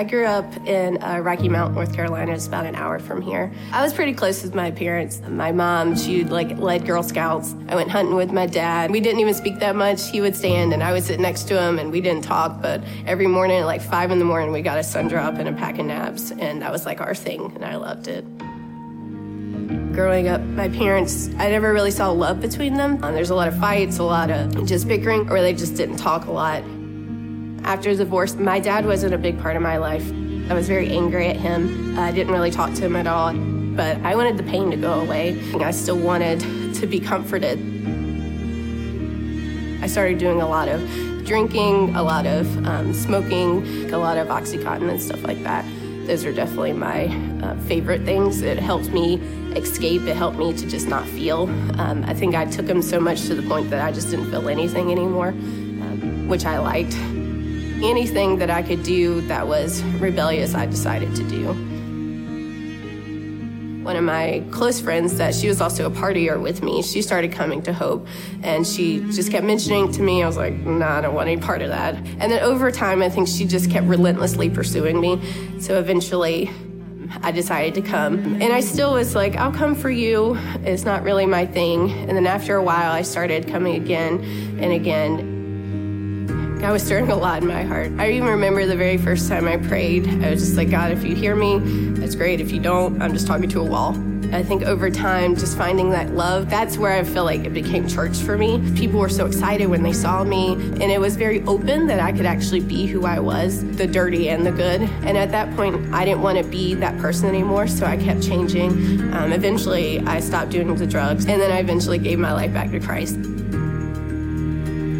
I grew up in uh, Rocky Mount, North Carolina. It's about an hour from here. I was pretty close with my parents. My mom, she like led Girl Scouts. I went hunting with my dad. We didn't even speak that much. He would stand and I would sit next to him and we didn't talk. But every morning at like five in the morning, we got a sun drop and a pack of Nabs, and that was like our thing, and I loved it. Growing up, my parents, I never really saw love between them. Um, there's a lot of fights, a lot of just bickering, or they just didn't talk a lot. After divorce, my dad wasn't a big part of my life. I was very angry at him. I didn't really talk to him at all, but I wanted the pain to go away. I still wanted to be comforted. I started doing a lot of drinking, a lot of um, smoking, a lot of Oxycontin and stuff like that. Those are definitely my uh, favorite things. It helped me escape. It helped me to just not feel. Um, I think I took them so much to the point that I just didn't feel anything anymore, um, which I liked. Anything that I could do that was rebellious, I decided to do. One of my close friends, that she was also a partier with me, she started coming to Hope and she just kept mentioning to me, I was like, nah, I don't want any part of that. And then over time, I think she just kept relentlessly pursuing me. So eventually, I decided to come. And I still was like, I'll come for you. It's not really my thing. And then after a while, I started coming again and again. God was stirring a lot in my heart. I even remember the very first time I prayed. I was just like, God, if you hear me, that's great. If you don't, I'm just talking to a wall. I think over time, just finding that love, that's where I feel like it became church for me. People were so excited when they saw me, and it was very open that I could actually be who I was the dirty and the good. And at that point, I didn't want to be that person anymore, so I kept changing. Um, eventually, I stopped doing the drugs, and then I eventually gave my life back to Christ.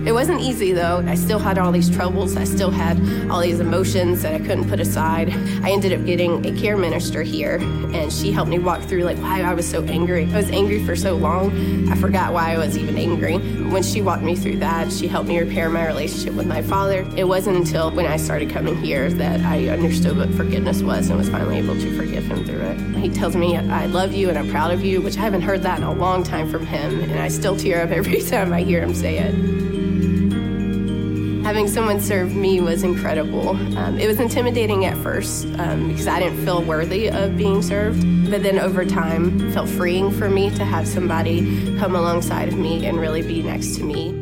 It wasn't easy though. I still had all these troubles. I still had all these emotions that I couldn't put aside. I ended up getting a care minister here, and she helped me walk through like why I was so angry. I was angry for so long, I forgot why I was even angry. When she walked me through that, she helped me repair my relationship with my father. It wasn't until when I started coming here that I understood what forgiveness was and was finally able to forgive him through it. He tells me I love you and I'm proud of you, which I haven't heard that in a long time from him, and I still tear up every time I hear him say it having someone serve me was incredible. Um, it was intimidating at first um, because I didn't feel worthy of being served, but then over time, felt freeing for me to have somebody come alongside of me and really be next to me.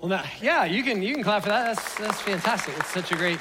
Well, now, yeah, you can you can clap for that. That's that's fantastic. It's such a great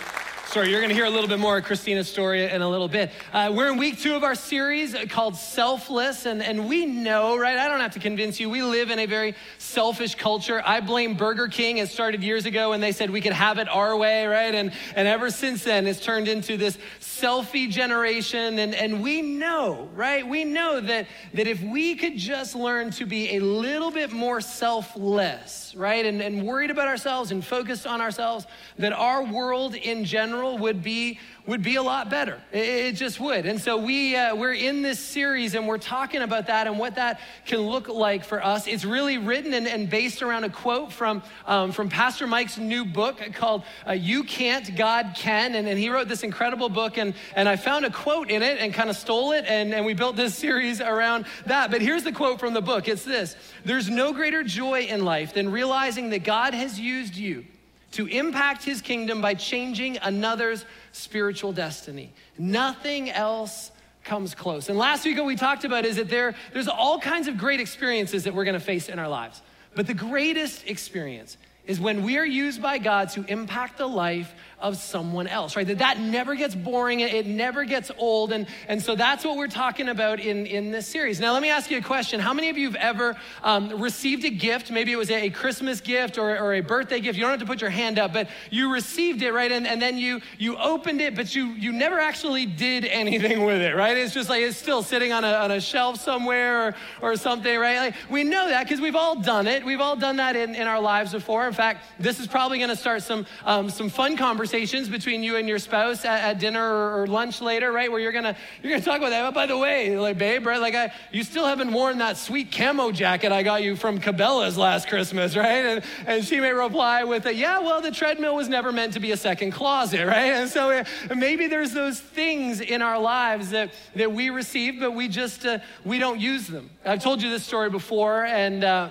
story. You're going to hear a little bit more of Christina's story in a little bit. Uh, we're in week two of our series called Selfless, and, and we know, right? I don't have to convince you, we live in a very selfish culture. I blame Burger King. It started years ago and they said we could have it our way, right? And, and ever since then, it's turned into this selfie generation. And, and we know, right? We know that, that if we could just learn to be a little bit more selfless, right? And, and worried about ourselves and focused on ourselves, that our world in general general would be would be a lot better. It, just would. And so we uh, we're in this series and we're talking about that and what that can look like for us. It's really written and, and based around a quote from um, from Pastor Mike's new book called uh, "You Can't, God Can," and, and he wrote this incredible book. and and I found a quote in it and kind of stole it and and we built this series around that. But here's the quote from the book. It's this: "There's no greater joy in life than realizing that God has used you." To impact his kingdom by changing another's spiritual destiny. Nothing else comes close. And last week, what we talked about is that there, there's all kinds of great experiences that we're gonna face in our lives. But the greatest experience is when we are used by God to impact the life of someone else, right? That that never gets boring, it never gets old. And, and so that's what we're talking about in, in this series. Now, let me ask you a question. How many of you have ever um, received a gift? Maybe it was a, Christmas gift or, or a birthday gift. You don't have to put your hand up, but you received it, right? And, and then you, you opened it, but you, you never actually did anything with it, right? It's just like it's still sitting on a, on a shelf somewhere or, or something, right? Like, we know that because we've all done it. We've all done that in, in our lives before. In fact, this is probably going to start some, um, some fun conversations conversations between you and your spouse at, at dinner or, or, lunch later, right? Where you're gonna you're gonna talk about that. But by the way, like babe, right? Like I, you still haven't worn that sweet camo jacket I got you from Cabela's last Christmas, right? And, and she may reply with, a, "Yeah, well, the treadmill was never meant to be a second closet, right?" And so uh, maybe there's those things in our lives that that we receive, but we just uh, we don't use them. I've told you this story before, and. Uh,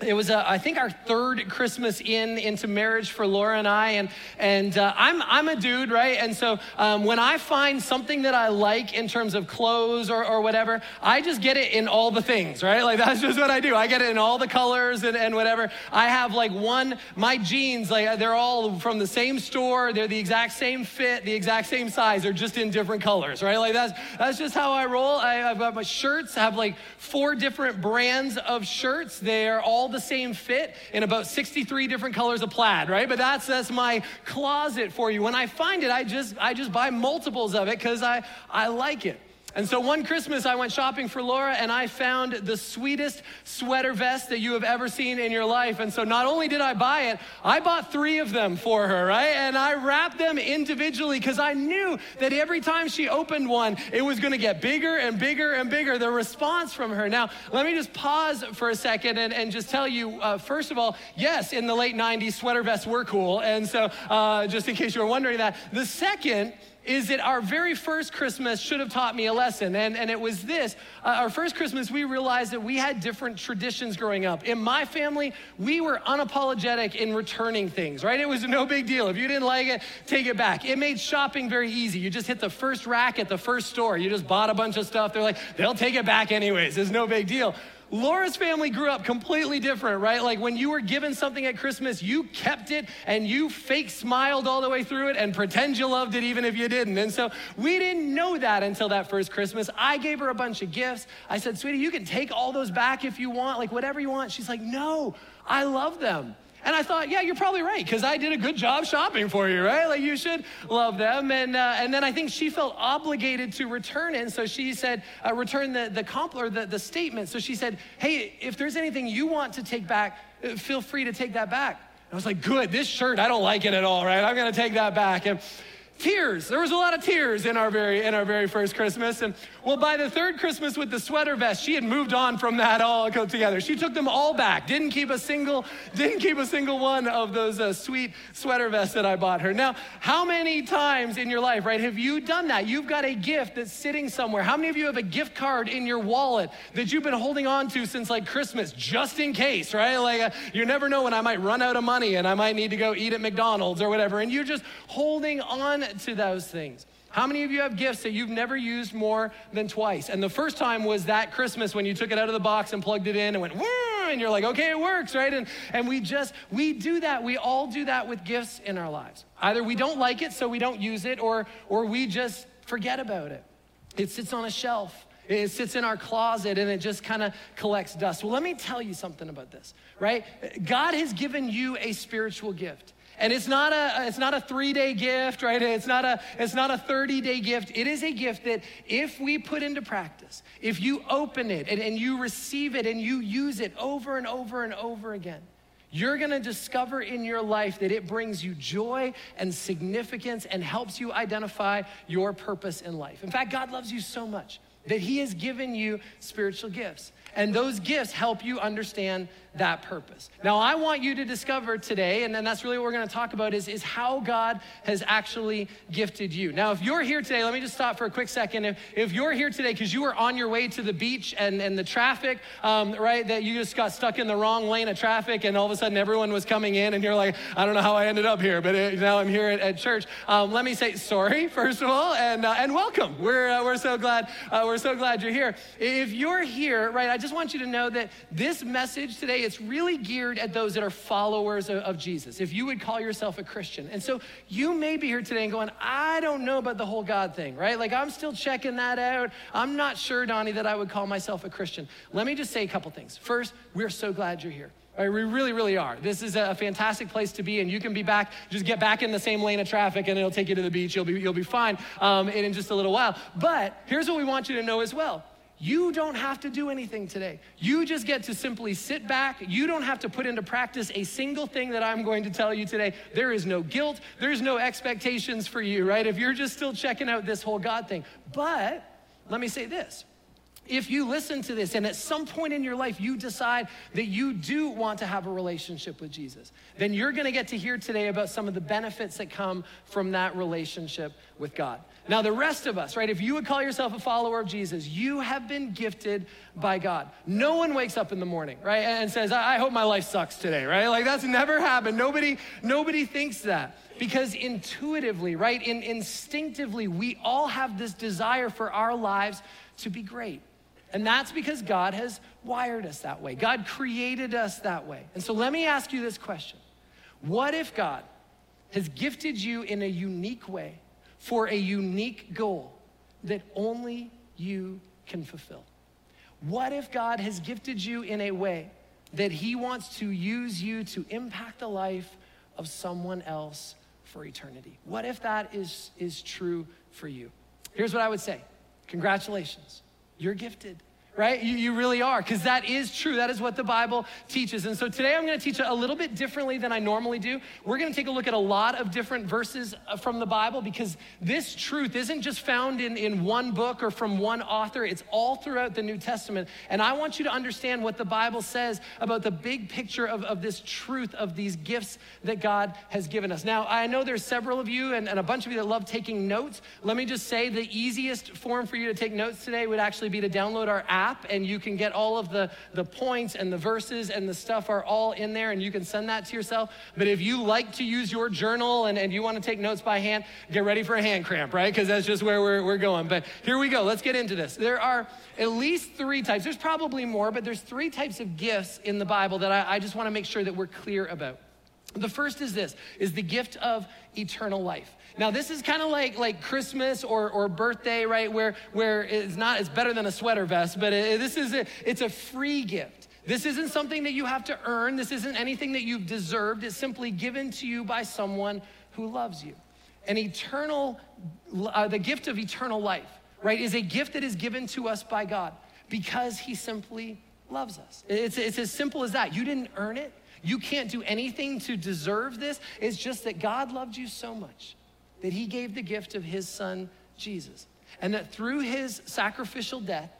it was, uh, I think, our third Christmas in into marriage for Laura and I, and and uh, I'm I'm a dude, right? And so um, when I find something that I like in terms of clothes or, or whatever, I just get it in all the things, right? Like that's just what I do. I get it in all the colors and, and whatever. I have like one, my jeans, like they're all from the same store. They're the exact same fit, the exact same size. They're just in different colors, right? Like that's that's just how I roll. I, I've got my shirts. I have like four different brands of shirts. They're all all the same fit in about 63 different colors of plaid, right? But that's that's my closet for you. When I find it, I just I just buy multiples of it because I I like it. And so one Christmas, I went shopping for Laura and I found the sweetest sweater vest that you have ever seen in your life. And so not only did I buy it, I bought three of them for her, right? And I wrapped them individually because I knew that every time she opened one, it was going to get bigger and bigger and bigger, the response from her. Now, let me just pause for a second and, and just tell you uh, first of all, yes, in the late 90s, sweater vests were cool. And so, uh, just in case you were wondering that. The second, is that our very first Christmas should have taught me a lesson. And, and it was this uh, our first Christmas, we realized that we had different traditions growing up. In my family, we were unapologetic in returning things, right? It was no big deal. If you didn't like it, take it back. It made shopping very easy. You just hit the first rack at the first store. You just bought a bunch of stuff. They're like, they'll take it back anyways. It's no big deal. Laura's family grew up completely different, right? Like when you were given something at Christmas, you kept it and you fake smiled all the way through it and pretend you loved it even if you didn't. And so we didn't know that until that first Christmas. I gave her a bunch of gifts. I said, sweetie, you can take all those back if you want, like whatever you want. She's like, no, I love them. And I thought, yeah, you're probably right, because I did a good job shopping for you, right? Like you should love them. And, uh, and then I think she felt obligated to return it. And so she said, uh, return the, the comp or the, the statement. So she said, hey, if there's anything you want to take back, uh, feel free to take that back. I was like, good, this shirt, I don't like it at all, right? I'm gonna take that back. And tears. There was a lot of tears in our very in our very first Christmas. And well, by the third Christmas with the sweater vest, she had moved on from that all together. She took them all back. Didn't keep a single didn't keep a single one of those uh, sweet sweater vests that I bought her. Now, how many times in your life, right, have you done that? You've got a gift that's sitting somewhere. How many of you have a gift card in your wallet that you've been holding on to since like Christmas, just in case, right? Like uh, you never know when I might run out of money and I might need to go eat at McDonald's or whatever, and you're just holding on to those things. How many of you have gifts that you've never used more than twice? And the first time was that Christmas when you took it out of the box and plugged it in and went, and you're like, okay, it works, right? And, and we just, we do that. We all do that with gifts in our lives. Either we don't like it, so we don't use it, or, or we just forget about it. It sits on a shelf. It sits in our closet and it just kind of collects dust. Well, let me tell you something about this, right? God has given you a spiritual gift. And it's not a it's not a 3-day gift, right? It's not a it's not a 30-day gift. It is a gift that if we put into practice, if you open it and, and you receive it and you use it over and over and over again, you're gonna discover in your life that it brings you joy and significance and helps you identify your purpose in life. In fact, God loves you so much that He has given you spiritual gifts. And those gifts help you understand that purpose. Now, I want you to discover today, and then that's really what we're going to talk about, is, is how God has actually gifted you. Now, if you're here today, let me just stop for a quick second. If, if you're here today because you were on your way to the beach and, and the traffic, um, right, that you just got stuck in the wrong lane of traffic and all of a sudden everyone was coming in and you're like, I don't know how I ended up here, but it, uh, now I'm here at, at church. Um, let me say sorry, first of all, and, uh, and welcome. We're, uh, we're so glad, uh, we're so glad you're here. If you're here, right, I just want you to know that this message today, it's really geared at those that are followers of, of, Jesus, if you would call yourself a Christian. And so you may be here today and going, I don't know about the whole God thing, right? Like I'm still checking that out. I'm not sure, Donnie, that I would call myself a Christian. Let me just say a couple things. First, we're so glad you're here. Right, we really, really are. This is a fantastic place to be, and you can be back, just get back in the same lane of traffic, and it'll take you to the beach. You'll be, you'll be fine um, in just a little while. But here's what we want you to know as well you don't have to do anything today. You just get to simply sit back. You don't have to put into practice a single thing that I'm going to tell you today. There is no guilt, there's no expectations for you, right? If you're just still checking out this whole God thing. But let me say this if you listen to this and at some point in your life you decide that you do want to have a relationship with Jesus, then you're going to get to hear today about some of the benefits that come from that relationship with God. Now, the rest of us, right, if you would call yourself a follower of Jesus, you have been gifted by God. No one wakes up in the morning, right, and says, I, hope my life sucks today, right? Like that's never happened. Nobody, nobody thinks that. Because intuitively, right, in, instinctively, we all have this desire for our lives to be great. And that's because God has wired us that way. God created us that way. And so let me ask you this question What if God has gifted you in a unique way for a unique goal that only you can fulfill? What if God has gifted you in a way that He wants to use you to impact the life of someone else for eternity? What if that is, is true for you? Here's what I would say Congratulations. You're gifted right? You, you really are, because that is true. That is what the Bible teaches. And so today I'm going to teach a little bit differently than I normally do. We're going to take a look at a lot of different verses uh, from the Bible because this truth isn't just found in, in one book or from one author, it's all throughout the New Testament. And I want you to understand what the Bible says about the big picture of, of this truth of these gifts that God has given us. Now, I know there's several of you and, and a bunch of you that love taking notes. Let me just say the easiest form for you to take notes today would actually be to download our app app and you can get all of the, the points and the verses and the stuff are all in there and you can send that to yourself. But if you like to use your journal and, and you want to take notes by hand, get ready for a hand cramp, right? Because that's just where we're, we're going. But here we go. Let's get into this. There are at least three types. There's probably more, but there's three types of gifts in the Bible that I, I just want to make sure that we're clear about. The first is this, is the gift of eternal life. Now, this is kind of like, like Christmas or, or birthday, right? Where, where it's not, it's better than a sweater vest, but it, this is a, it's a free gift. This isn't something that you have to earn. This isn't anything that you've deserved. It's simply given to you by someone who loves you. An eternal, uh, the gift of eternal life, right, is a gift that is given to us by God because he simply loves us. It's, it's as simple as that. You didn't earn it. You can't do anything to deserve this. It's just that God loved you so much that he gave the gift of his son, Jesus. And that through his sacrificial death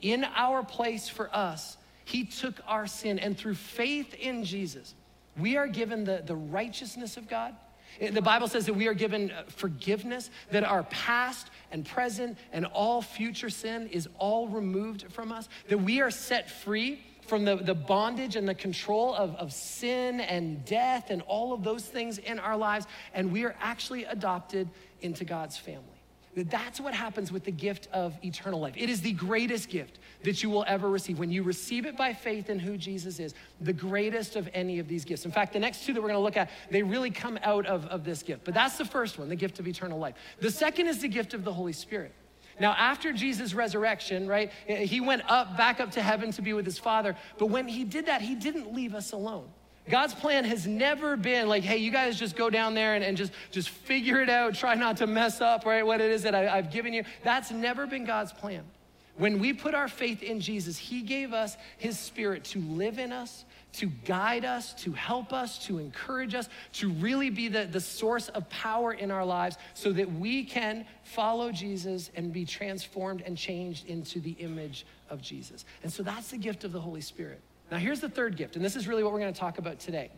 in our place for us, he took our sin. And through faith in Jesus, we are given the, the righteousness of God. The Bible says that we are given uh, forgiveness, that our past and present and all future sin is all removed from us, that we are set free from the, the bondage and the control of, of sin and death and all of those things in our lives, and we are actually adopted into God's family. That's what happens with the gift of eternal life. It is the greatest gift that you will ever receive. When you receive it by faith in who Jesus is, the greatest of any of these gifts. In fact, the next two that we're gonna look at, they really come out of, of this gift. But that's the first one, the gift of eternal life. The second is the gift of the Holy Spirit. Now, after Jesus' resurrection, right, eh, he went up, back up to heaven to be with his Father. But when he did that, he didn't leave us alone. God's plan has never been like, hey, you guys just go down there and, and just, just figure it out, try not to mess up, right, what it is that I, I've given you. That's never been God's plan. When we put our faith in Jesus, He gave us His Spirit to live in us, to guide us, to help us, to encourage us, to really be the, the source of power in our lives so that we can follow Jesus and be transformed and changed into the image of Jesus. And so that's the gift of the Holy Spirit. Now, here's the third gift, and this is really what we're going to talk about today.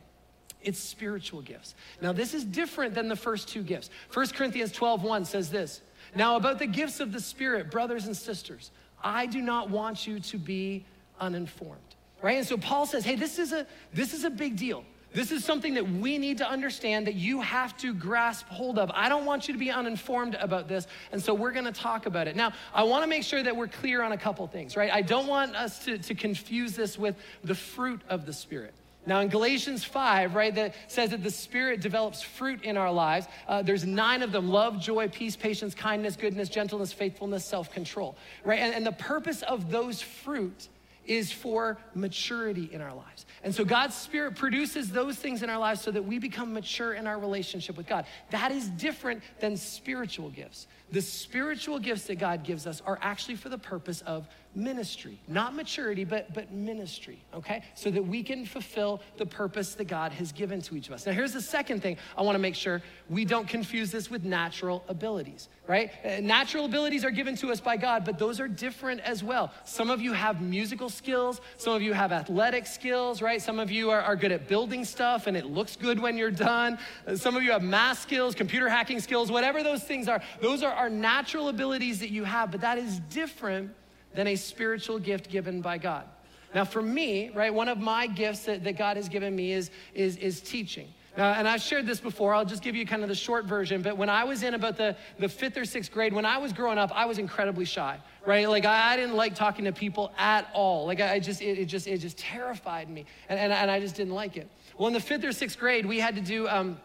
It's spiritual gifts. Now, this is different than the first two gifts. 1 Corinthians 12 1 says this Now, about the gifts of the Spirit, brothers and sisters, I do not want you to be uninformed right? And so Paul says, hey, this is a, this is a big deal. This is something that we need to understand that you have to grasp hold of. I don't want you to be uninformed about this. And so we're going to talk about it. Now, I want to make sure that we're clear on a couple things, right? I don't want us to, to confuse this with the fruit of the Spirit. Now, in Galatians 5, right, that says that the Spirit develops fruit in our lives. Uh, there's nine of them love, joy, peace, patience, kindness, goodness, gentleness, faithfulness, self control, right? And, and the purpose of those fruit is for maturity in our lives. And so God's Spirit produces those things in our lives so that we become mature in our relationship with God. That is different than spiritual gifts. The spiritual gifts that God gives us are actually for the purpose of ministry, not maturity, but, but ministry, okay? So that we can fulfill the purpose that God has given to each of us. Now, here's the second thing I wanna make sure we don't confuse this with natural abilities, right? Uh, natural abilities are given to us by God, but those are different as well. Some of you have musical skills, some of you have athletic skills, right? Some of you are, are good at building stuff and it looks good when you're done. Uh, some of you have math skills, computer hacking skills, whatever those things are. Those are our natural abilities that you have, but that is different than a spiritual gift given by God. Now, for me, right, one of my gifts that, that God has given me is, is, is teaching. Uh, and I've shared this before. I'll just give you kind of the short version. But when I was in about the, the fifth or sixth grade, when I was growing up, I was incredibly shy, right? Like I, I didn't like talking to people at all. Like I just, it, it just, it just terrified me. And, and, and, I just didn't like it. Well, in the fifth or sixth grade, we had to do um,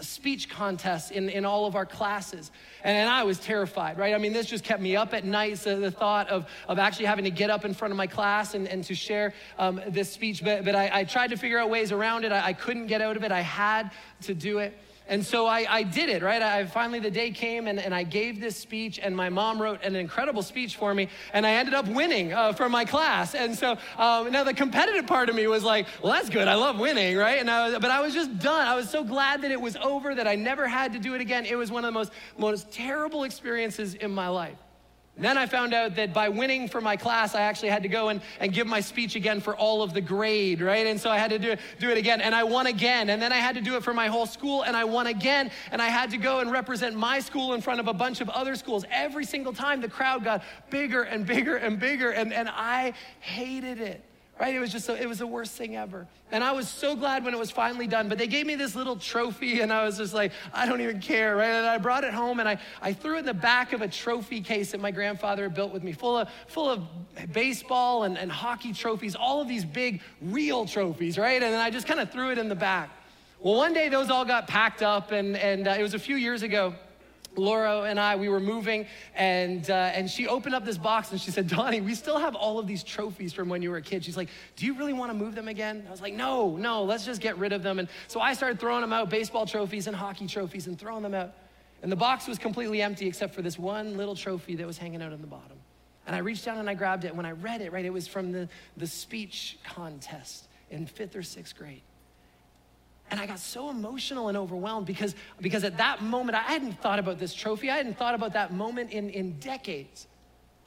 speech contests in, in all of our classes. And, and, I was terrified, right? I mean, this just kept me up at night. So the thought of, of actually having to get up in front of my class and, and to share um, this speech. But, but I, I, tried to figure out ways around it. I, I couldn't get out of it. I had to do it. And so I, I did it, right? I finally, the day came and, and I gave this speech, and my mom wrote an incredible speech for me, and I ended up winning uh, for my class. And so um, now the competitive part of me was like, well, that's good. I love winning, right? And I was, but I was just done. I was so glad that it was over, that I never had to do it again. It was one of the most, most terrible experiences in my life. Then I found out that by winning for my class, I actually had to go and, and give my speech again for all of the grade, right? And so I had to do, do it again, and I won again. And then I had to do it for my whole school, and I won again. And I had to go and represent my school in front of a bunch of other schools. Every single time, the crowd got bigger and bigger and bigger, and, and I hated it right? It was just, so, it was the worst thing ever. And I was so glad when it was finally done, but they gave me this little trophy and I was just like, I don't even care, right? And I brought it home and I, I threw it in the back of a trophy case that my grandfather had built with me, full of, full of baseball and, and hockey trophies, all of these big, real trophies, right? And then I just kind of threw it in the back. Well, one day those all got packed up and, and uh, it was a few years ago. Laura and I, we were moving, and, uh, and she opened up this box and she said, Donnie, we still have all of these trophies from when you were a kid. She's like, Do you really want to move them again? I was like, No, no, let's just get rid of them. And so I started throwing them out baseball trophies and hockey trophies and throwing them out. And the box was completely empty except for this one little trophy that was hanging out on the bottom. And I reached down and I grabbed it. When I read it, right, it was from the, the speech contest in fifth or sixth grade. And I got so emotional and overwhelmed because, because at that moment, I hadn't thought about this trophy. I hadn't thought about that moment in, in decades.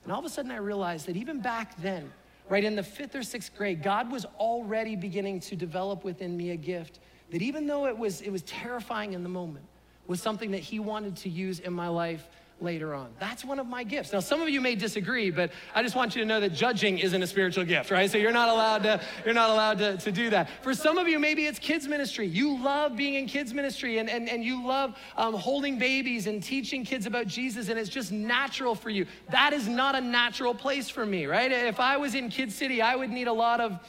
And all of a sudden, I realized that even back then, right in the fifth or sixth grade, God was already beginning to develop within me a gift that even though it was, it was terrifying in the moment, was something that He wanted to use in my life later on. That's one of my gifts. Now, some of you may disagree, but I just want you to know that judging isn't a spiritual gift, right? So you're not allowed to, you're not allowed to, to do that. For some of you, maybe it's kids ministry. You love being in kids ministry and, and, and you love um, holding babies and teaching kids about Jesus, and it's just natural for you. That is not a natural place for me, right? If I was in Kid City, I would need a lot of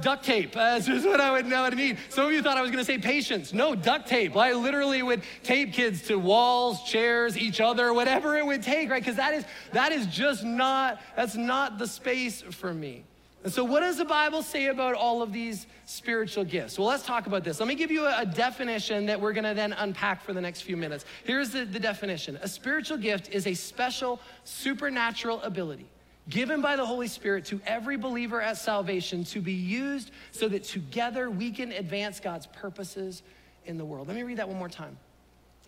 duct tape. Uh, that's just what I would I need. Some of you thought I was going to say patience. No, duct tape. I literally would tape kids to walls, chairs, each other, whatever it would take, right? Because that is that is just not that's not the space for me. And so, what does the Bible say about all of these spiritual gifts? Well, let's talk about this. Let me give you a, a definition that we're going to then unpack for the next few minutes. Here's the, the definition A spiritual gift is a special supernatural ability given by the Holy Spirit to every believer at salvation to be used so that together we can advance God's purposes in the world. Let me read that one more time.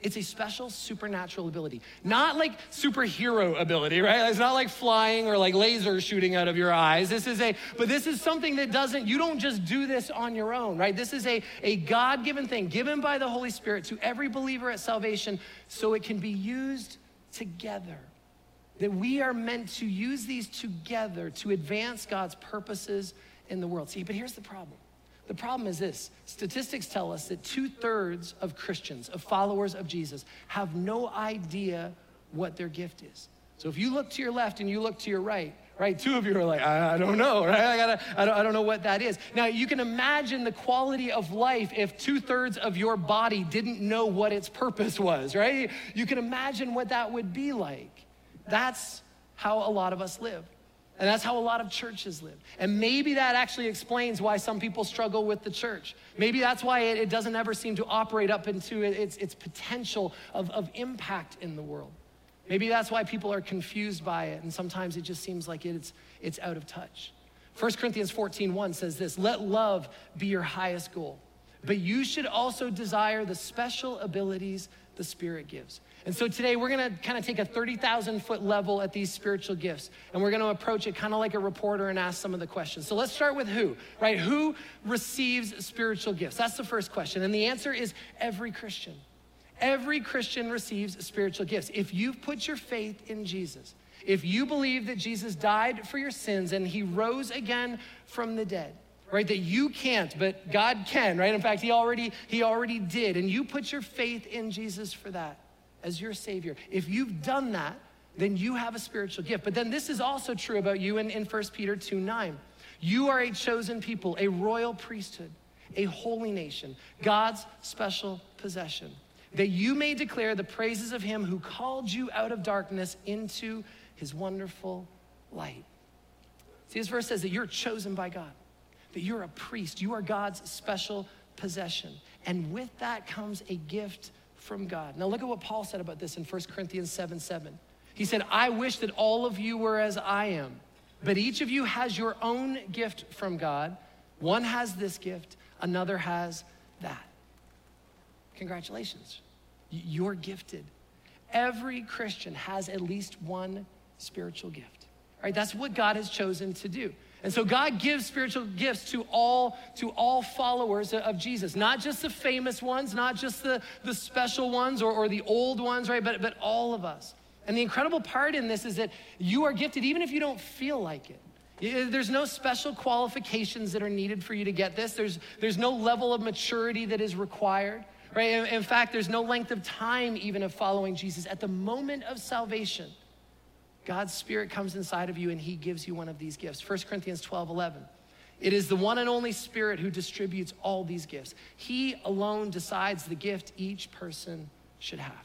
It's a special supernatural ability. Not like superhero ability, right? It's not like flying or like laser shooting out of your eyes. This is a, but this is something that doesn't, you don't just do this on your own, right? This is a, a God given thing given by the Holy Spirit to every believer at salvation so it can be used together. That we are meant to use these together to advance God's purposes in the world. See, but here's the problem. The problem is this statistics tell us that two thirds of Christians, of followers of Jesus, have no idea what their gift is. So if you look to your left and you look to your right, right, two of you are like, I, I don't know, right? I, gotta, I, don't, I don't know what that is. Now, you can imagine the quality of life if two thirds of your body didn't know what its purpose was, right? You can imagine what that would be like. That's how a lot of us live. And that's how a lot of churches live. And maybe that actually explains why some people struggle with the church. Maybe that's why it, it doesn't ever seem to operate up into its, its potential of, of impact in the world. Maybe that's why people are confused by it, and sometimes it just seems like it's, it's out of touch. 1 Corinthians 14 1 says this Let love be your highest goal, but you should also desire the special abilities the Spirit gives. And so today we're gonna kind of take a 30,000 foot level at these spiritual gifts, and we're gonna approach it kind of like a reporter and ask some of the questions. So let's start with who, right? Who receives spiritual gifts? That's the first question. And the answer is every Christian. Every Christian receives spiritual gifts. If you've put your faith in Jesus, if you believe that Jesus died for your sins and he rose again from the dead, right that you can't but god can right in fact he already he already did and you put your faith in jesus for that as your savior if you've done that then you have a spiritual gift but then this is also true about you in, in 1 peter 2 9 you are a chosen people a royal priesthood a holy nation god's special possession that you may declare the praises of him who called you out of darkness into his wonderful light see this verse says that you're chosen by god that you're a priest. You are God's special possession. And with that comes a gift from God. Now, look at what Paul said about this in 1 Corinthians 7 7. He said, I wish that all of you were as I am, but each of you has your own gift from God. One has this gift, another has that. Congratulations. You're gifted. Every Christian has at least one spiritual gift. Right? That's what God has chosen to do. And so God gives spiritual gifts to all to all followers of Jesus, not just the famous ones, not just the, the special ones or, or the old ones, right? But, but all of us. And the incredible part in this is that you are gifted even if you don't feel like it. There's no special qualifications that are needed for you to get this. There's, there's no level of maturity that is required, right? In, in fact, there's no length of time even of following Jesus. At the moment of salvation, God's Spirit comes inside of you and He gives you one of these gifts. 1 Corinthians 12 11. It is the one and only Spirit who distributes all these gifts. He alone decides the gift each person should have,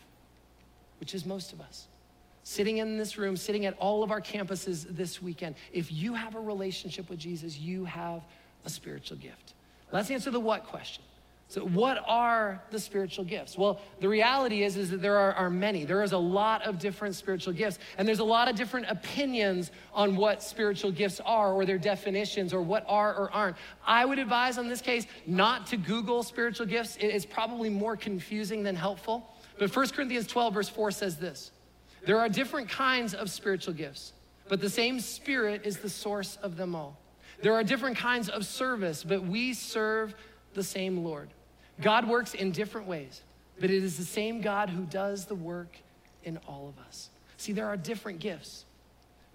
which is most of us. Sitting in this room, sitting at all of our campuses this weekend, if you have a relationship with Jesus, you have a spiritual gift. Let's answer the what question. So, what are the spiritual gifts? Well, the reality is, is that there are, are, many. There is a lot of different spiritual gifts, and there's a lot of different opinions on what spiritual gifts are or their definitions or what are or aren't. I would advise on this case not to Google spiritual gifts. It's probably more confusing than helpful. But 1 Corinthians 12, verse 4 says this There are different kinds of spiritual gifts, but the same Spirit is the source of them all. There are different kinds of service, but we serve the same Lord. God works in different ways, but it is the same God who does the work in all of us. See, there are different gifts,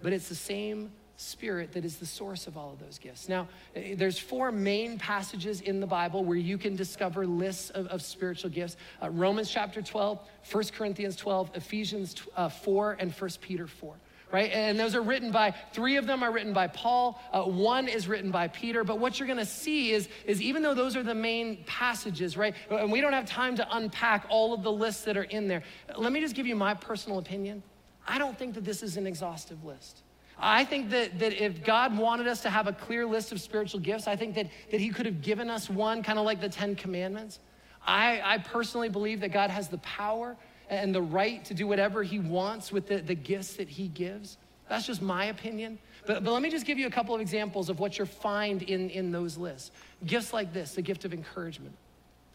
but it's the same Spirit that is the source of all of those gifts. Now, eh, there's four main passages in the Bible where you can discover lists of, of spiritual gifts uh, Romans chapter 12, 1 Corinthians 12, Ephesians uh, 4, and 1 Peter 4 right? And those are written by, three of them are written by Paul, uh, one is written by Peter. But what you're gonna see is, is even though those are the main passages, right? And we don't have time to unpack all of the lists that are in there. Let me just give you my personal opinion. I don't think that this is an exhaustive list. I think that, that if God wanted us to have a clear list of spiritual gifts, I think that, that He could have given us one, kind of like the Ten Commandments. I, I personally believe that God has the power and the right to do whatever he wants with the, the gifts that he gives. That's just my opinion. But, but let me just give you a couple of examples of what you'll find in, in those lists. Gifts like this, the gift of encouragement.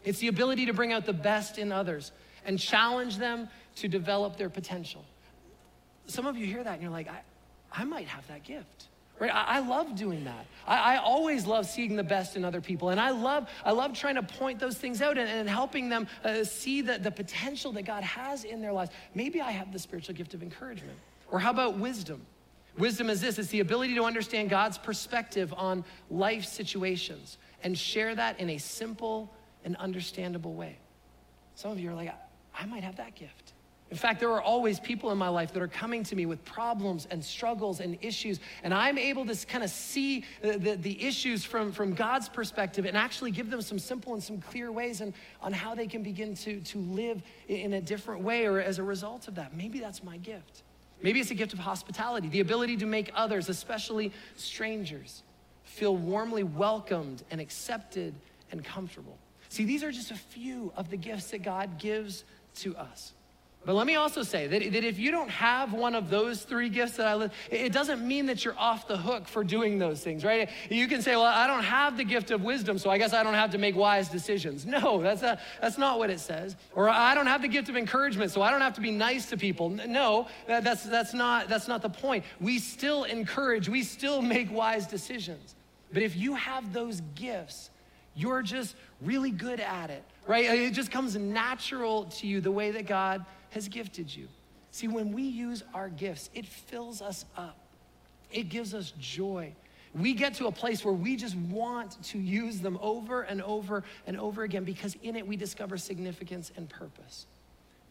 It's the ability to bring out the best in others and challenge them to develop their potential. Some of you hear that and you're like, I, I might have that gift. Right? I, I love doing that. I, I, always love seeing the best in other people. And I love, I love trying to point those things out and, and helping them uh, see the, the potential that God has in their lives. Maybe I have the spiritual gift of encouragement. Or how about wisdom? Wisdom is this it's the ability to understand God's perspective on life situations and share that in a simple and understandable way. Some of you are like, I, I might have that gift. In fact, there are always people in my life that are coming to me with problems and struggles and issues, and I'm able to kind of see the, the, the, issues from, from God's perspective and actually give them some simple and some clear ways and, on how they can begin to, to live in a different way or as a result of that. Maybe that's my gift. Maybe it's a gift of hospitality, the ability to make others, especially strangers, feel warmly welcomed and accepted and comfortable. See, these are just a few of the gifts that God gives to us. But let me also say that, that if you don't have one of those three gifts that I list, it doesn't mean that you're off the hook for doing those things, right? You can say, well, I don't have the gift of wisdom, so I guess I don't have to make wise decisions. No, that's not, that's not what it says. Or I don't have the gift of encouragement, so I don't have to be nice to people. No, that, that's, that's, not, that's not the point. We still encourage, we still make wise decisions. But if you have those gifts, you're just really good at it, right? It just comes natural to you the way that God has gifted you. See, when we use our gifts, it fills us up, it gives us joy. We get to a place where we just want to use them over and over and over again because in it we discover significance and purpose.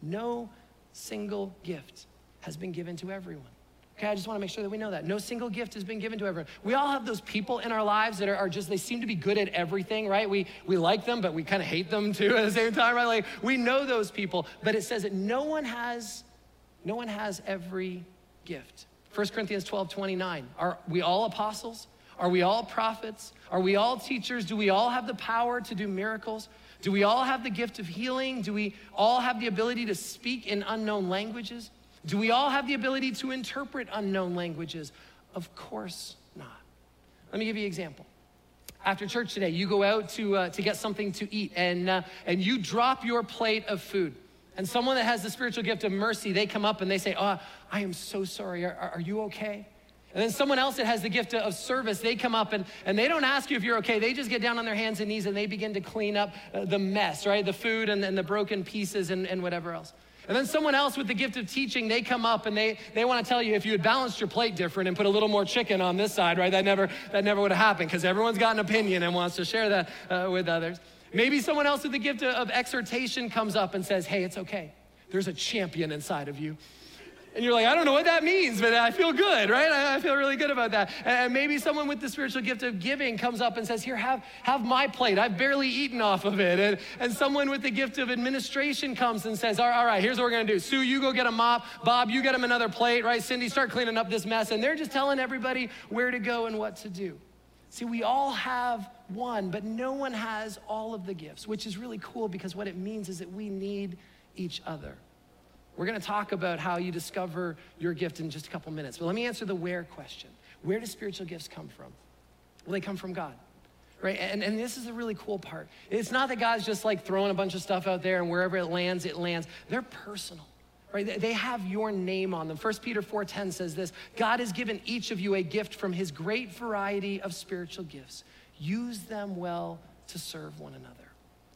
No single gift has been given to everyone. Okay, I just want to make sure that we know that. No single gift has been given to everyone. We all have those people in our lives that are, are just, they seem to be good at everything, right? We, we like them, but we kind of hate them too at the same time, right? Like we know those people, but it says that no one has, no one has every gift. 1 Corinthians 12, 29. Are we all apostles? Are we all prophets? Are we all teachers? Do we all have the power to do miracles? Do we all have the gift of healing? Do we all have the ability to speak in unknown languages? Do we all have the ability to interpret unknown languages? Of course not. Let me give you an example. After church today, you go out to, uh, to get something to eat and, uh, and you drop your plate of food. And someone that has the spiritual gift of mercy, they come up and they say, Oh, I am so sorry. Are, are you okay? And then someone else that has the gift of service, they come up and, and they don't ask you if you're okay. They just get down on their hands and knees and they begin to clean up uh, the mess, right? The food and, and the broken pieces and, and whatever else. And then someone else with the gift of teaching, they come up and they, they want to tell you if you had balanced your plate different and put a little more chicken on this side, right? That never, that never would have happened because everyone's got an opinion and wants to share that uh, with others. Maybe someone else with the gift of, of exhortation comes up and says, hey, it's okay. There's a champion inside of you. And you're like, I don't know what that means, but I feel good, right? I, feel really good about that. And maybe someone with the spiritual gift of giving comes up and says, Here, have, have my plate. I've barely eaten off of it. And, and someone with the gift of administration comes and says, All right, all right here's what we're going to do. Sue, you go get a mop. Bob, you get him another plate, right? Cindy, start cleaning up this mess. And they're just telling everybody where to go and what to do. See, we all have one, but no one has all of the gifts, which is really cool because what it means is that we need each other. We're going to talk about how you discover your gift in just a couple minutes. But let me answer the where question. Where do spiritual gifts come from? Well, they come from God. Right? And, and this is a really cool part. It's not that God's just like throwing a bunch of stuff out there and wherever it lands, it lands. They're personal. Right? They have your name on them. 1 Peter 4:10 says this, God has given each of you a gift from his great variety of spiritual gifts. Use them well to serve one another.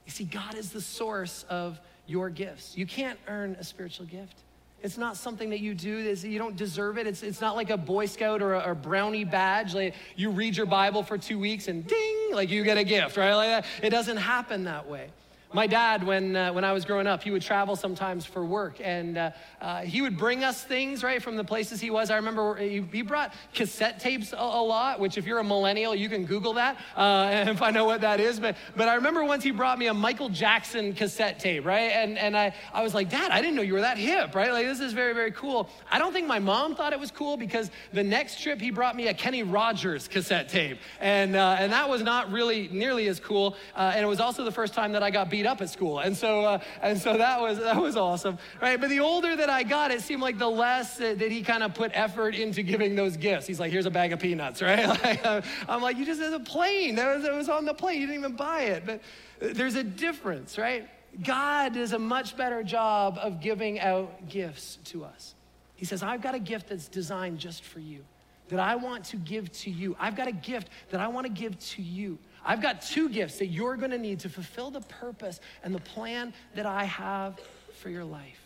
You see, God is the source of your gifts. You can't earn a spiritual gift. It's not something that you do. You don't deserve it. It's, it's not like a Boy Scout or a, a, brownie badge. Like you read your Bible for two weeks and ding, like you get a gift, right? Like that. It doesn't happen that way. My dad, when, uh, when I was growing up, he would travel sometimes for work, and uh, uh, he would bring us things, right, from the places he was. I remember he, he brought cassette tapes a, a, lot, which, if you're a millennial, you can Google that uh, and find out what that is. But, but I remember once he brought me a Michael Jackson cassette tape, right? And, and I, I was like, Dad, I didn't know you were that hip, right? Like, this is very, very cool. I don't think my mom thought it was cool because the next trip he brought me a Kenny Rogers cassette tape, and, uh, and that was not really nearly as cool. Uh, and it was also the first time that I got beat beat up at school. And so, uh, and so that was, that was awesome, right? But the older that I got, it seemed like the less that, that he kind of put effort into giving those gifts. He's like, here's a bag of peanuts, right? Like, uh, I'm like, you just had a plane. Was, that was on the plane. You didn't even buy it. But there's a difference, right? God does a much better job of giving out gifts to us. He says, I've got a gift that's designed just for you, that I want to give to you. I've got a gift that I want to give to you. I've got two gifts that you're going to need to fulfill the purpose and the plan that I have for your life.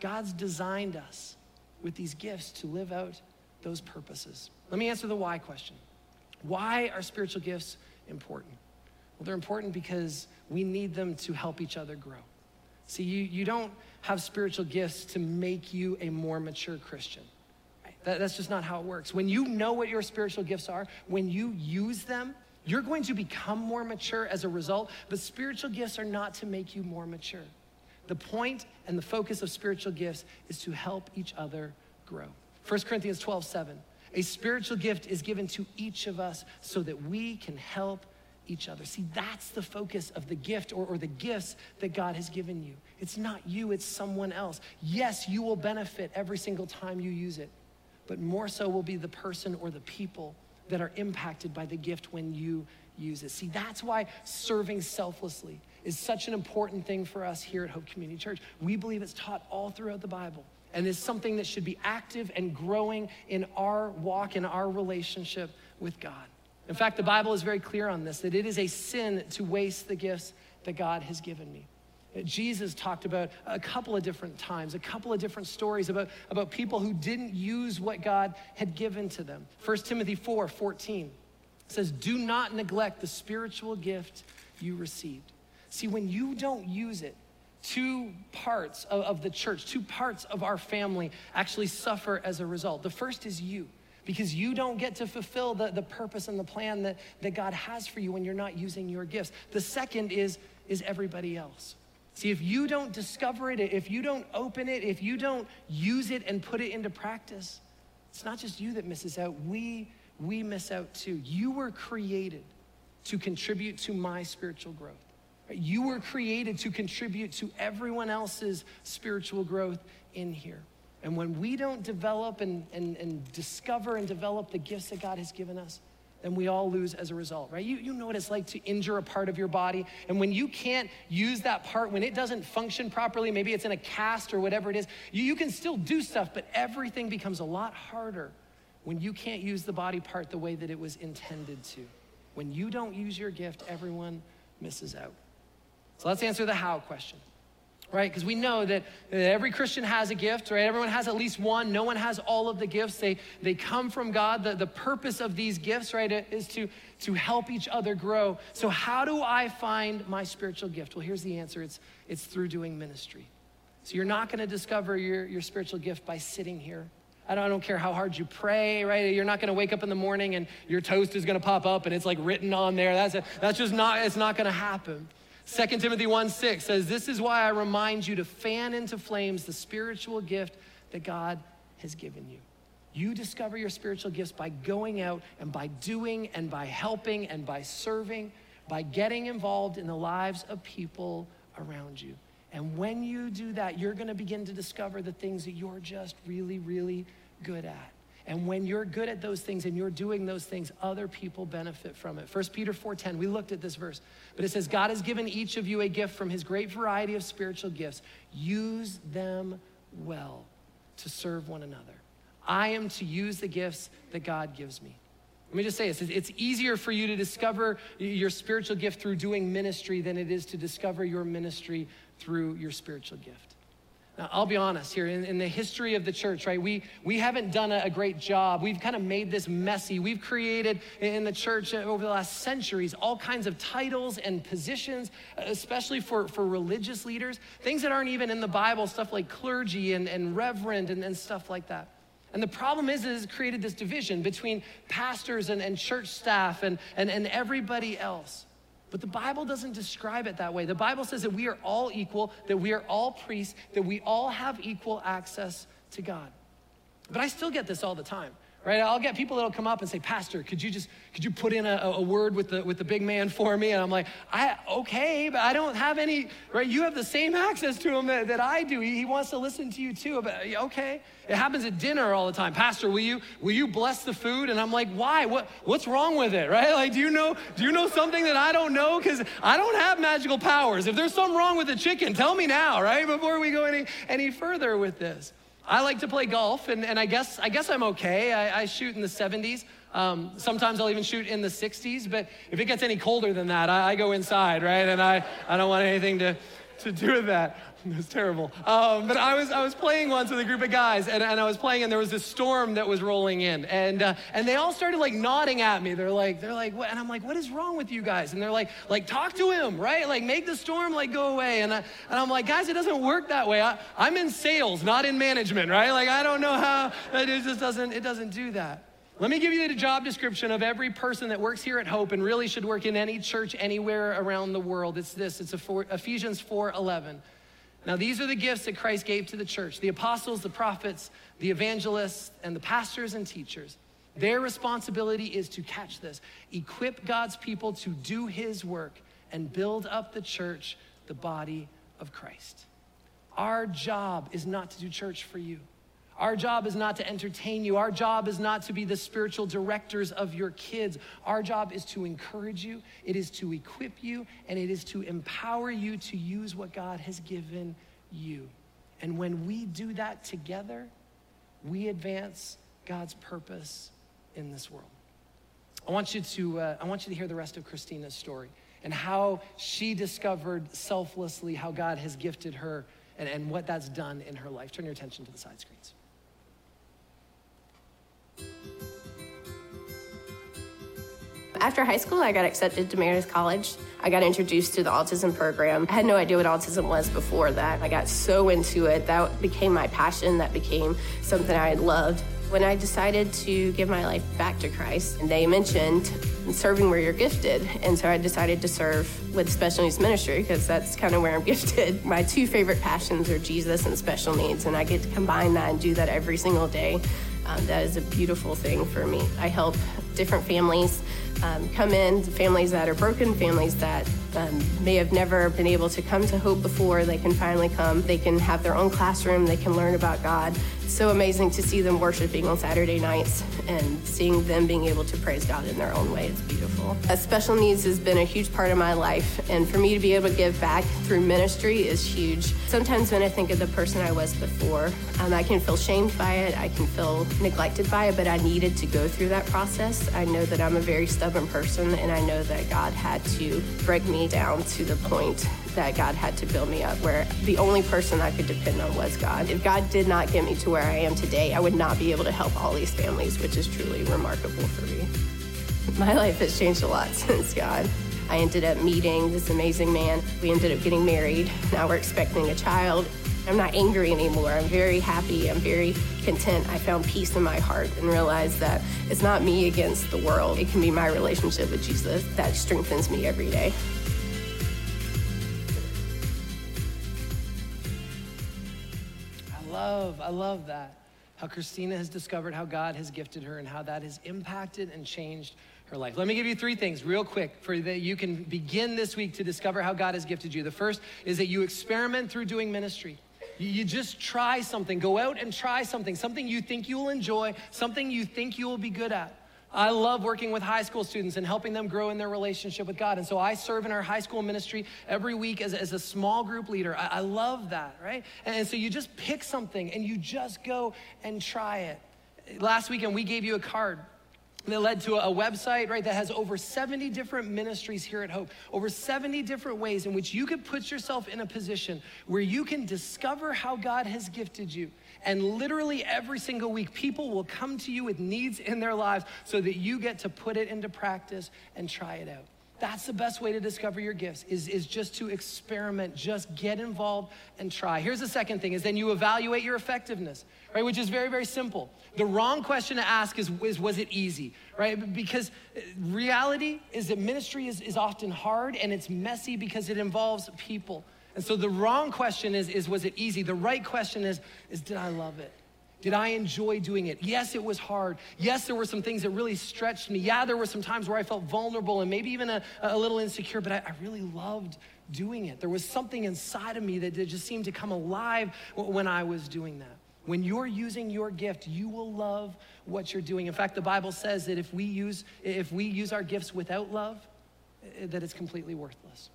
God's designed us with these gifts to live out those purposes. Let me answer the why question. Why are spiritual gifts important? Well, they're important because we need them to help each other grow. See, you, you don't have spiritual gifts to make you a more mature Christian. That, that's just not how it works. When you know what your spiritual gifts are, when you use them, you're going to become more mature as a result, but spiritual gifts are not to make you more mature. The point and the focus of spiritual gifts is to help each other grow. 1 Corinthians 12, 7. A spiritual gift is given to each of us so that we can help each other. See, that's the focus of the gift or, or the gifts that God has given you. It's not you, it's someone else. Yes, you will benefit every single time you use it, but more so will be the person or the people that are impacted by the gift when you use it. See, that's why serving selflessly is such an important thing for us here at Hope Community Church. We believe it's taught all throughout the Bible and is something that should be active and growing in our walk, in our relationship with God. In fact, the Bible is very clear on this that it is a sin to waste the gifts that God has given me. Jesus talked about a couple of different times, a couple of different stories about, about people who didn't use what God had given to them. 1 Timothy 4 14 says, Do not neglect the spiritual gift you received. See, when you don't use it, two parts of, of the church, two parts of our family actually suffer as a result. The first is you because you don't get to fulfill the, the purpose and the plan that, that God has for you when you're not using your gifts. The second is, is everybody else. See, if you don't discover it, if you don't open it, if you don't use it and put it into practice, it's not just you that misses out. We, we miss out too. You were created to contribute to my spiritual growth. You were created to contribute to everyone else's spiritual growth in here. And when we don't develop and, and, and discover and develop the gifts that God has given us, then we all lose as a result, right? You, you know what it's like to injure a part of your body. And when you can't use that part, when it doesn't function properly, maybe it's in a cast or whatever it is, you, you can still do stuff, but everything becomes a lot harder when you can't use the body part the way that it was intended to. When you don't use your gift, everyone misses out. So let's answer the how question right? Because we know that, every Christian has a gift, right? Everyone has at least one. No one has all of the gifts. They, they come from God. The, the purpose of these gifts, right, is to, to help each other grow. So, how do I find my spiritual gift? Well, here's the answer it's, it's through doing ministry. So, you're not going to discover your, your spiritual gift by sitting here. I don't, I don't care how hard you pray, right? You're not going to wake up in the morning and your toast is going to pop up and it's like written on there. That's, a, that's just not, it's not going to happen. 2 Timothy 1 6 says, This is why I remind you to fan into flames the spiritual gift that God has given you. You discover your spiritual gifts by going out and by doing and by helping and by serving, by getting involved in the lives of people around you. And when you do that, you're going to begin to discover the things that you're just really, really good at. And when you're good at those things and you're doing those things, other people benefit from it. 1 Peter 4:10, we looked at this verse, but it says, God has given each of you a gift from his great variety of spiritual gifts. Use them well to serve one another. I am to use the gifts that God gives me. Let me just say this it's easier for you to discover your spiritual gift through doing ministry than it is to discover your ministry through your spiritual gift. Now, I'll be honest here, in, in, the history of the church, right, we, we haven't done a, a great job. We've kind of made this messy. We've created in the church uh, over the last centuries all kinds of titles and positions, uh, especially for, for religious leaders, things that aren't even in the Bible, stuff like clergy and, and reverend and, and stuff like that. And the problem is, is created this division between pastors and, and church staff and, and, and everybody else. But the Bible doesn't describe it that way. The Bible says that we are all equal, that we are all priests, that we all have equal access to God. But I still get this all the time right? I'll get people that'll come up and say, Pastor, could you just, could you put in a, a, word with the, with the big man for me? And I'm like, I, okay, but I don't have any, right? You have the same access to him that, that I do. He, he wants to listen to you too, but okay. It happens at dinner all the time. Pastor, will you, will you bless the food? And I'm like, why? What, what's wrong with it, right? Like, do you know, do you know something that I don't know? Because I don't have magical powers. If there's something wrong with the chicken, tell me now, right? Before we go any, any further with this. I like to play golf, and, and I, guess, I guess I'm okay. I, I shoot in the 70s. Um, sometimes I'll even shoot in the 60s, but if it gets any colder than that, I, I go inside, right? And I, I don't want anything to, to do with that. It was terrible. Um, but I was, I was playing once with a group of guys, and, and I was playing, and there was this storm that was rolling in. And, uh, and they all started like nodding at me. They're like, they're like, what? And I'm like, what is wrong with you guys? And they're like, like, talk to him, right? Like, make the storm like go away. And, I, and I'm like, guys, it doesn't work that way. I, I'm in sales, not in management, right? Like, I don't know how, it just doesn't, it doesn't do that. Let me give you the job description of every person that works here at Hope and really should work in any church anywhere around the world. It's this. It's Ephesians 4:11. Now, these are the gifts that Christ gave to the church the apostles, the prophets, the evangelists, and the pastors and teachers. Their responsibility is to catch this, equip God's people to do his work and build up the church, the body of Christ. Our job is not to do church for you. Our job is not to entertain you. Our job is not to be the spiritual directors of your kids. Our job is to encourage you, it is to equip you, and it is to empower you to use what God has given you. And when we do that together, we advance God's purpose in this world. I want you to, uh, I want you to hear the rest of Christina's story and how she discovered selflessly how God has gifted her and, and what that's done in her life. Turn your attention to the side screens. After high school, I got accepted to Meredith College. I got introduced to the autism program. I had no idea what autism was before that. I got so into it. That became my passion. That became something I loved. When I decided to give my life back to Christ, they mentioned serving where you're gifted. And so I decided to serve with special needs ministry because that's kind of where I'm gifted. My two favorite passions are Jesus and special needs, and I get to combine that and do that every single day. Um, that is a beautiful thing for me. I help different families um, come in, families that are broken, families that um, may have never been able to come to Hope before. They can finally come. They can have their own classroom. They can learn about God. So amazing to see them worshiping on Saturday nights and seeing them being able to praise God in their own way. It's beautiful. Uh, special needs has been a huge part of my life, and for me to be able to give back through ministry is huge. Sometimes when I think of the person I was before, um, I can feel shamed by it. I can feel neglected by it, but I needed to go through that process. I know that I'm a very stubborn person, and I know that God had to break me down to the point that God had to build me up, where the only person I could depend on was God. If God did not get me to where I am today, I would not be able to help all these families, which is truly remarkable for me. My life has changed a lot since God. I ended up meeting this amazing man. We ended up getting married. Now we're expecting a child. I'm not angry anymore. I'm very happy. I'm very content. I found peace in my heart and realized that it's not me against the world. It can be my relationship with Jesus that strengthens me every day. Love, I love that. How Christina has discovered how God has gifted her and how that has impacted and changed her life. Let me give you three things real quick for that you can begin this week to discover how God has gifted you. The first is that you experiment through doing ministry. You just try something. Go out and try something, something you think you will enjoy, something you think you will be good at. I love working with high school students and helping them grow in their relationship with God. And so I serve in our high school ministry every week as, as a small group leader. I, I love that, right? And, and so you just pick something and you just go and try it. Last weekend, we gave you a card that led to a website, right, that has over 70 different ministries here at Hope, over 70 different ways in which you could put yourself in a position where you can discover how God has gifted you. And literally every single week, people will come to you with needs in their lives so that you get to put it into practice and try it out. That's the best way to discover your gifts is, is just to experiment, just get involved and try. Here's the second thing is then you evaluate your effectiveness, right? Which is very, very simple. The wrong question to ask is, is was it easy, right? Because uh, reality is that ministry is, is often hard and it's messy because it involves people. And so the wrong question is, is was it easy? The right question is, is did I love it? Did I enjoy doing it? Yes, it was hard. Yes, there were some things that really stretched me. Yeah, there were some times where I felt vulnerable and maybe even a, a little insecure, but I, I, really loved doing it. There was something inside of me that just seemed to come alive when I was doing that. When you're using your gift, you will love what you're doing. In fact, the Bible says that if we use, if we use our gifts without love, that it's completely worthless.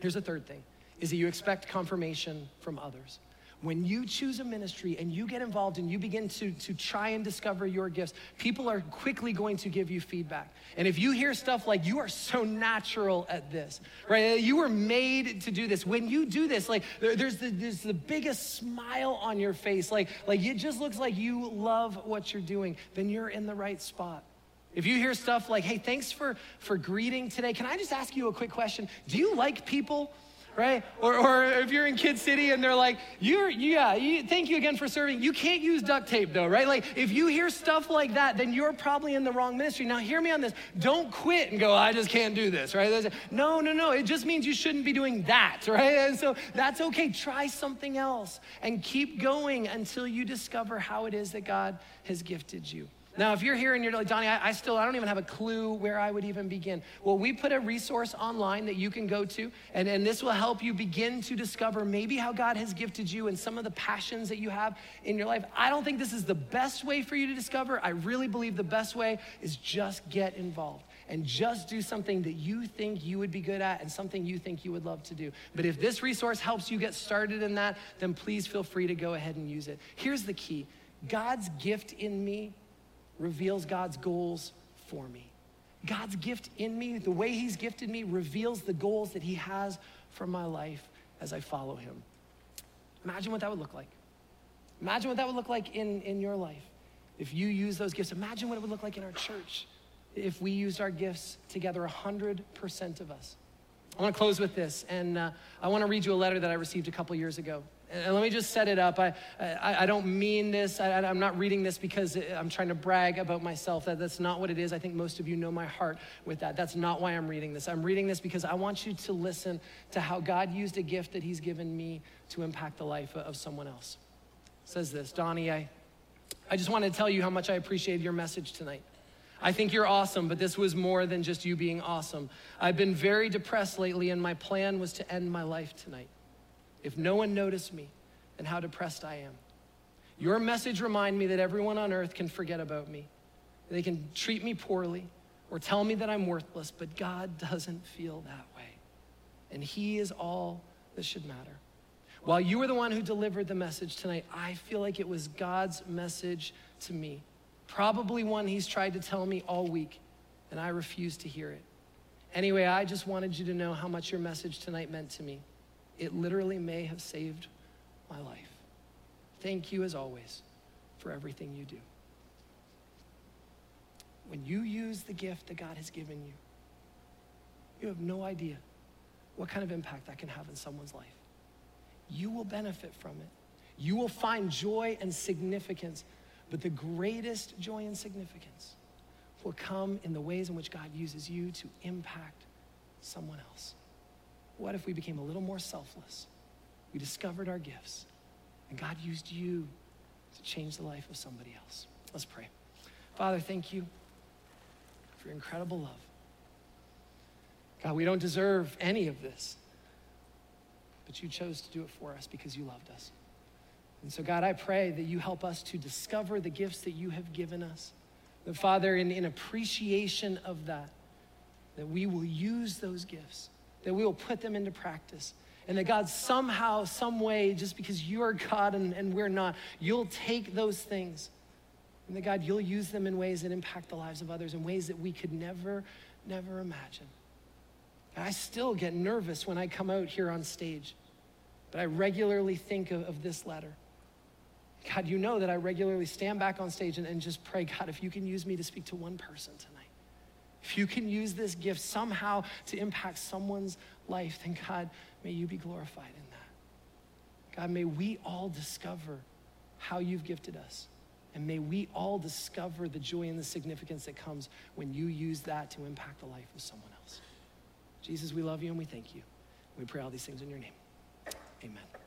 Here's the third thing is that you expect confirmation from others. When you choose a ministry and you get involved and you begin to, to try and discover your gifts, people are quickly going to give you feedback. And if you hear stuff like, you are so natural at this, right? Uh, you were made to do this. When you do this, like there's the, there's the biggest smile on your face, like, like it just looks like you love what you're doing, then you're in the right spot. If you hear stuff like, hey, thanks for, for greeting today, can I just ask you a quick question? Do you like people? Right? Or, or if you're in Kid City and they're like, you're, yeah, you, thank you again for serving. You can't use duct tape though, right? Like if you hear stuff like that, then you're probably in the wrong ministry. Now hear me on this. Don't quit and go, I just can't do this, right? No, no, no. It just means you shouldn't be doing that, right? And so that's okay. Try something else and keep going until you discover how it is that God has gifted you. Now, if you're here and you're like, Donnie, I, I, still, I don't even have a clue where I would even begin. Well, we put a resource online that you can go to, and, and this will help you begin to discover maybe how God has gifted you and some of the passions that you have in your life. I don't think this is the best way for you to discover. I really believe the best way is just get involved and just do something that you think you would be good at and something you think you would love to do. But if this resource helps you get started in that, then please feel free to go ahead and use it. Here's the key God's gift in me reveals God's goals for me. God's gift in me, the way He's gifted me, reveals the goals that He has for my life as I follow Him. Imagine what that would look like. Imagine what that would look like in, in your life if you use those gifts. Imagine what it would look like in our church if we used our gifts together, 100% of us. I want to close with this, and uh, I want to read you a letter that I received a couple years ago. And let me just set it up. I, I, I don't mean this. I, am not reading this because I'm trying to brag about myself. That, that's not what it is. I think most of you know my heart with that. That's not why I'm reading this. I'm reading this because I want you to listen to how God used a gift that He's given me to impact the life of someone else. It says this Donnie, I, I just wanted to tell you how much I appreciate your message tonight. I think you're awesome, but this was more than just you being awesome. I've been very depressed lately, and my plan was to end my life tonight. If no one noticed me, then how depressed I am. Your message reminded me that everyone on earth can forget about me. They can treat me poorly or tell me that I'm worthless, but God doesn't feel that way. And He is all that should matter. While you were the one who delivered the message tonight, I feel like it was God's message to me. Probably one He's tried to tell me all week, and I refused to hear it. Anyway, I just wanted you to know how much your message tonight meant to me. It literally may have saved my life. Thank you, as always, for everything you do. When you use the gift that God has given you, you have no idea what kind of impact that can have in someone's life. You will benefit from it. You will find joy and significance, but the greatest joy and significance will come in the ways in which God uses you to impact someone else. What if we became a little more selfless? We discovered our gifts, and God used you to change the life of somebody else. Let's pray. Father, thank you for your incredible love. God, we don't deserve any of this, but you chose to do it for us because you loved us. And so, God, I pray that you help us to discover the gifts that you have given us. That, Father, in, in appreciation of that, that we will use those gifts that we will put them into practice. And that God, somehow, some way, just because you are God and, and we're not, you'll take those things. And that God, you'll use them in ways that impact the lives of others in ways that we could never, never imagine. I still get nervous when I come out here on stage, but I regularly think of, of this letter. God, you know that I regularly stand back on stage and, and just pray, God, if you can use me to speak to one person tonight. If you can use this gift somehow to impact someone's life, then God, may you be glorified in that. God, may we all discover how you've gifted us. And may we all discover the joy and the significance that comes when you use that to impact the life of someone else. Jesus, we love you and we thank you. We pray all these things in your name. Amen.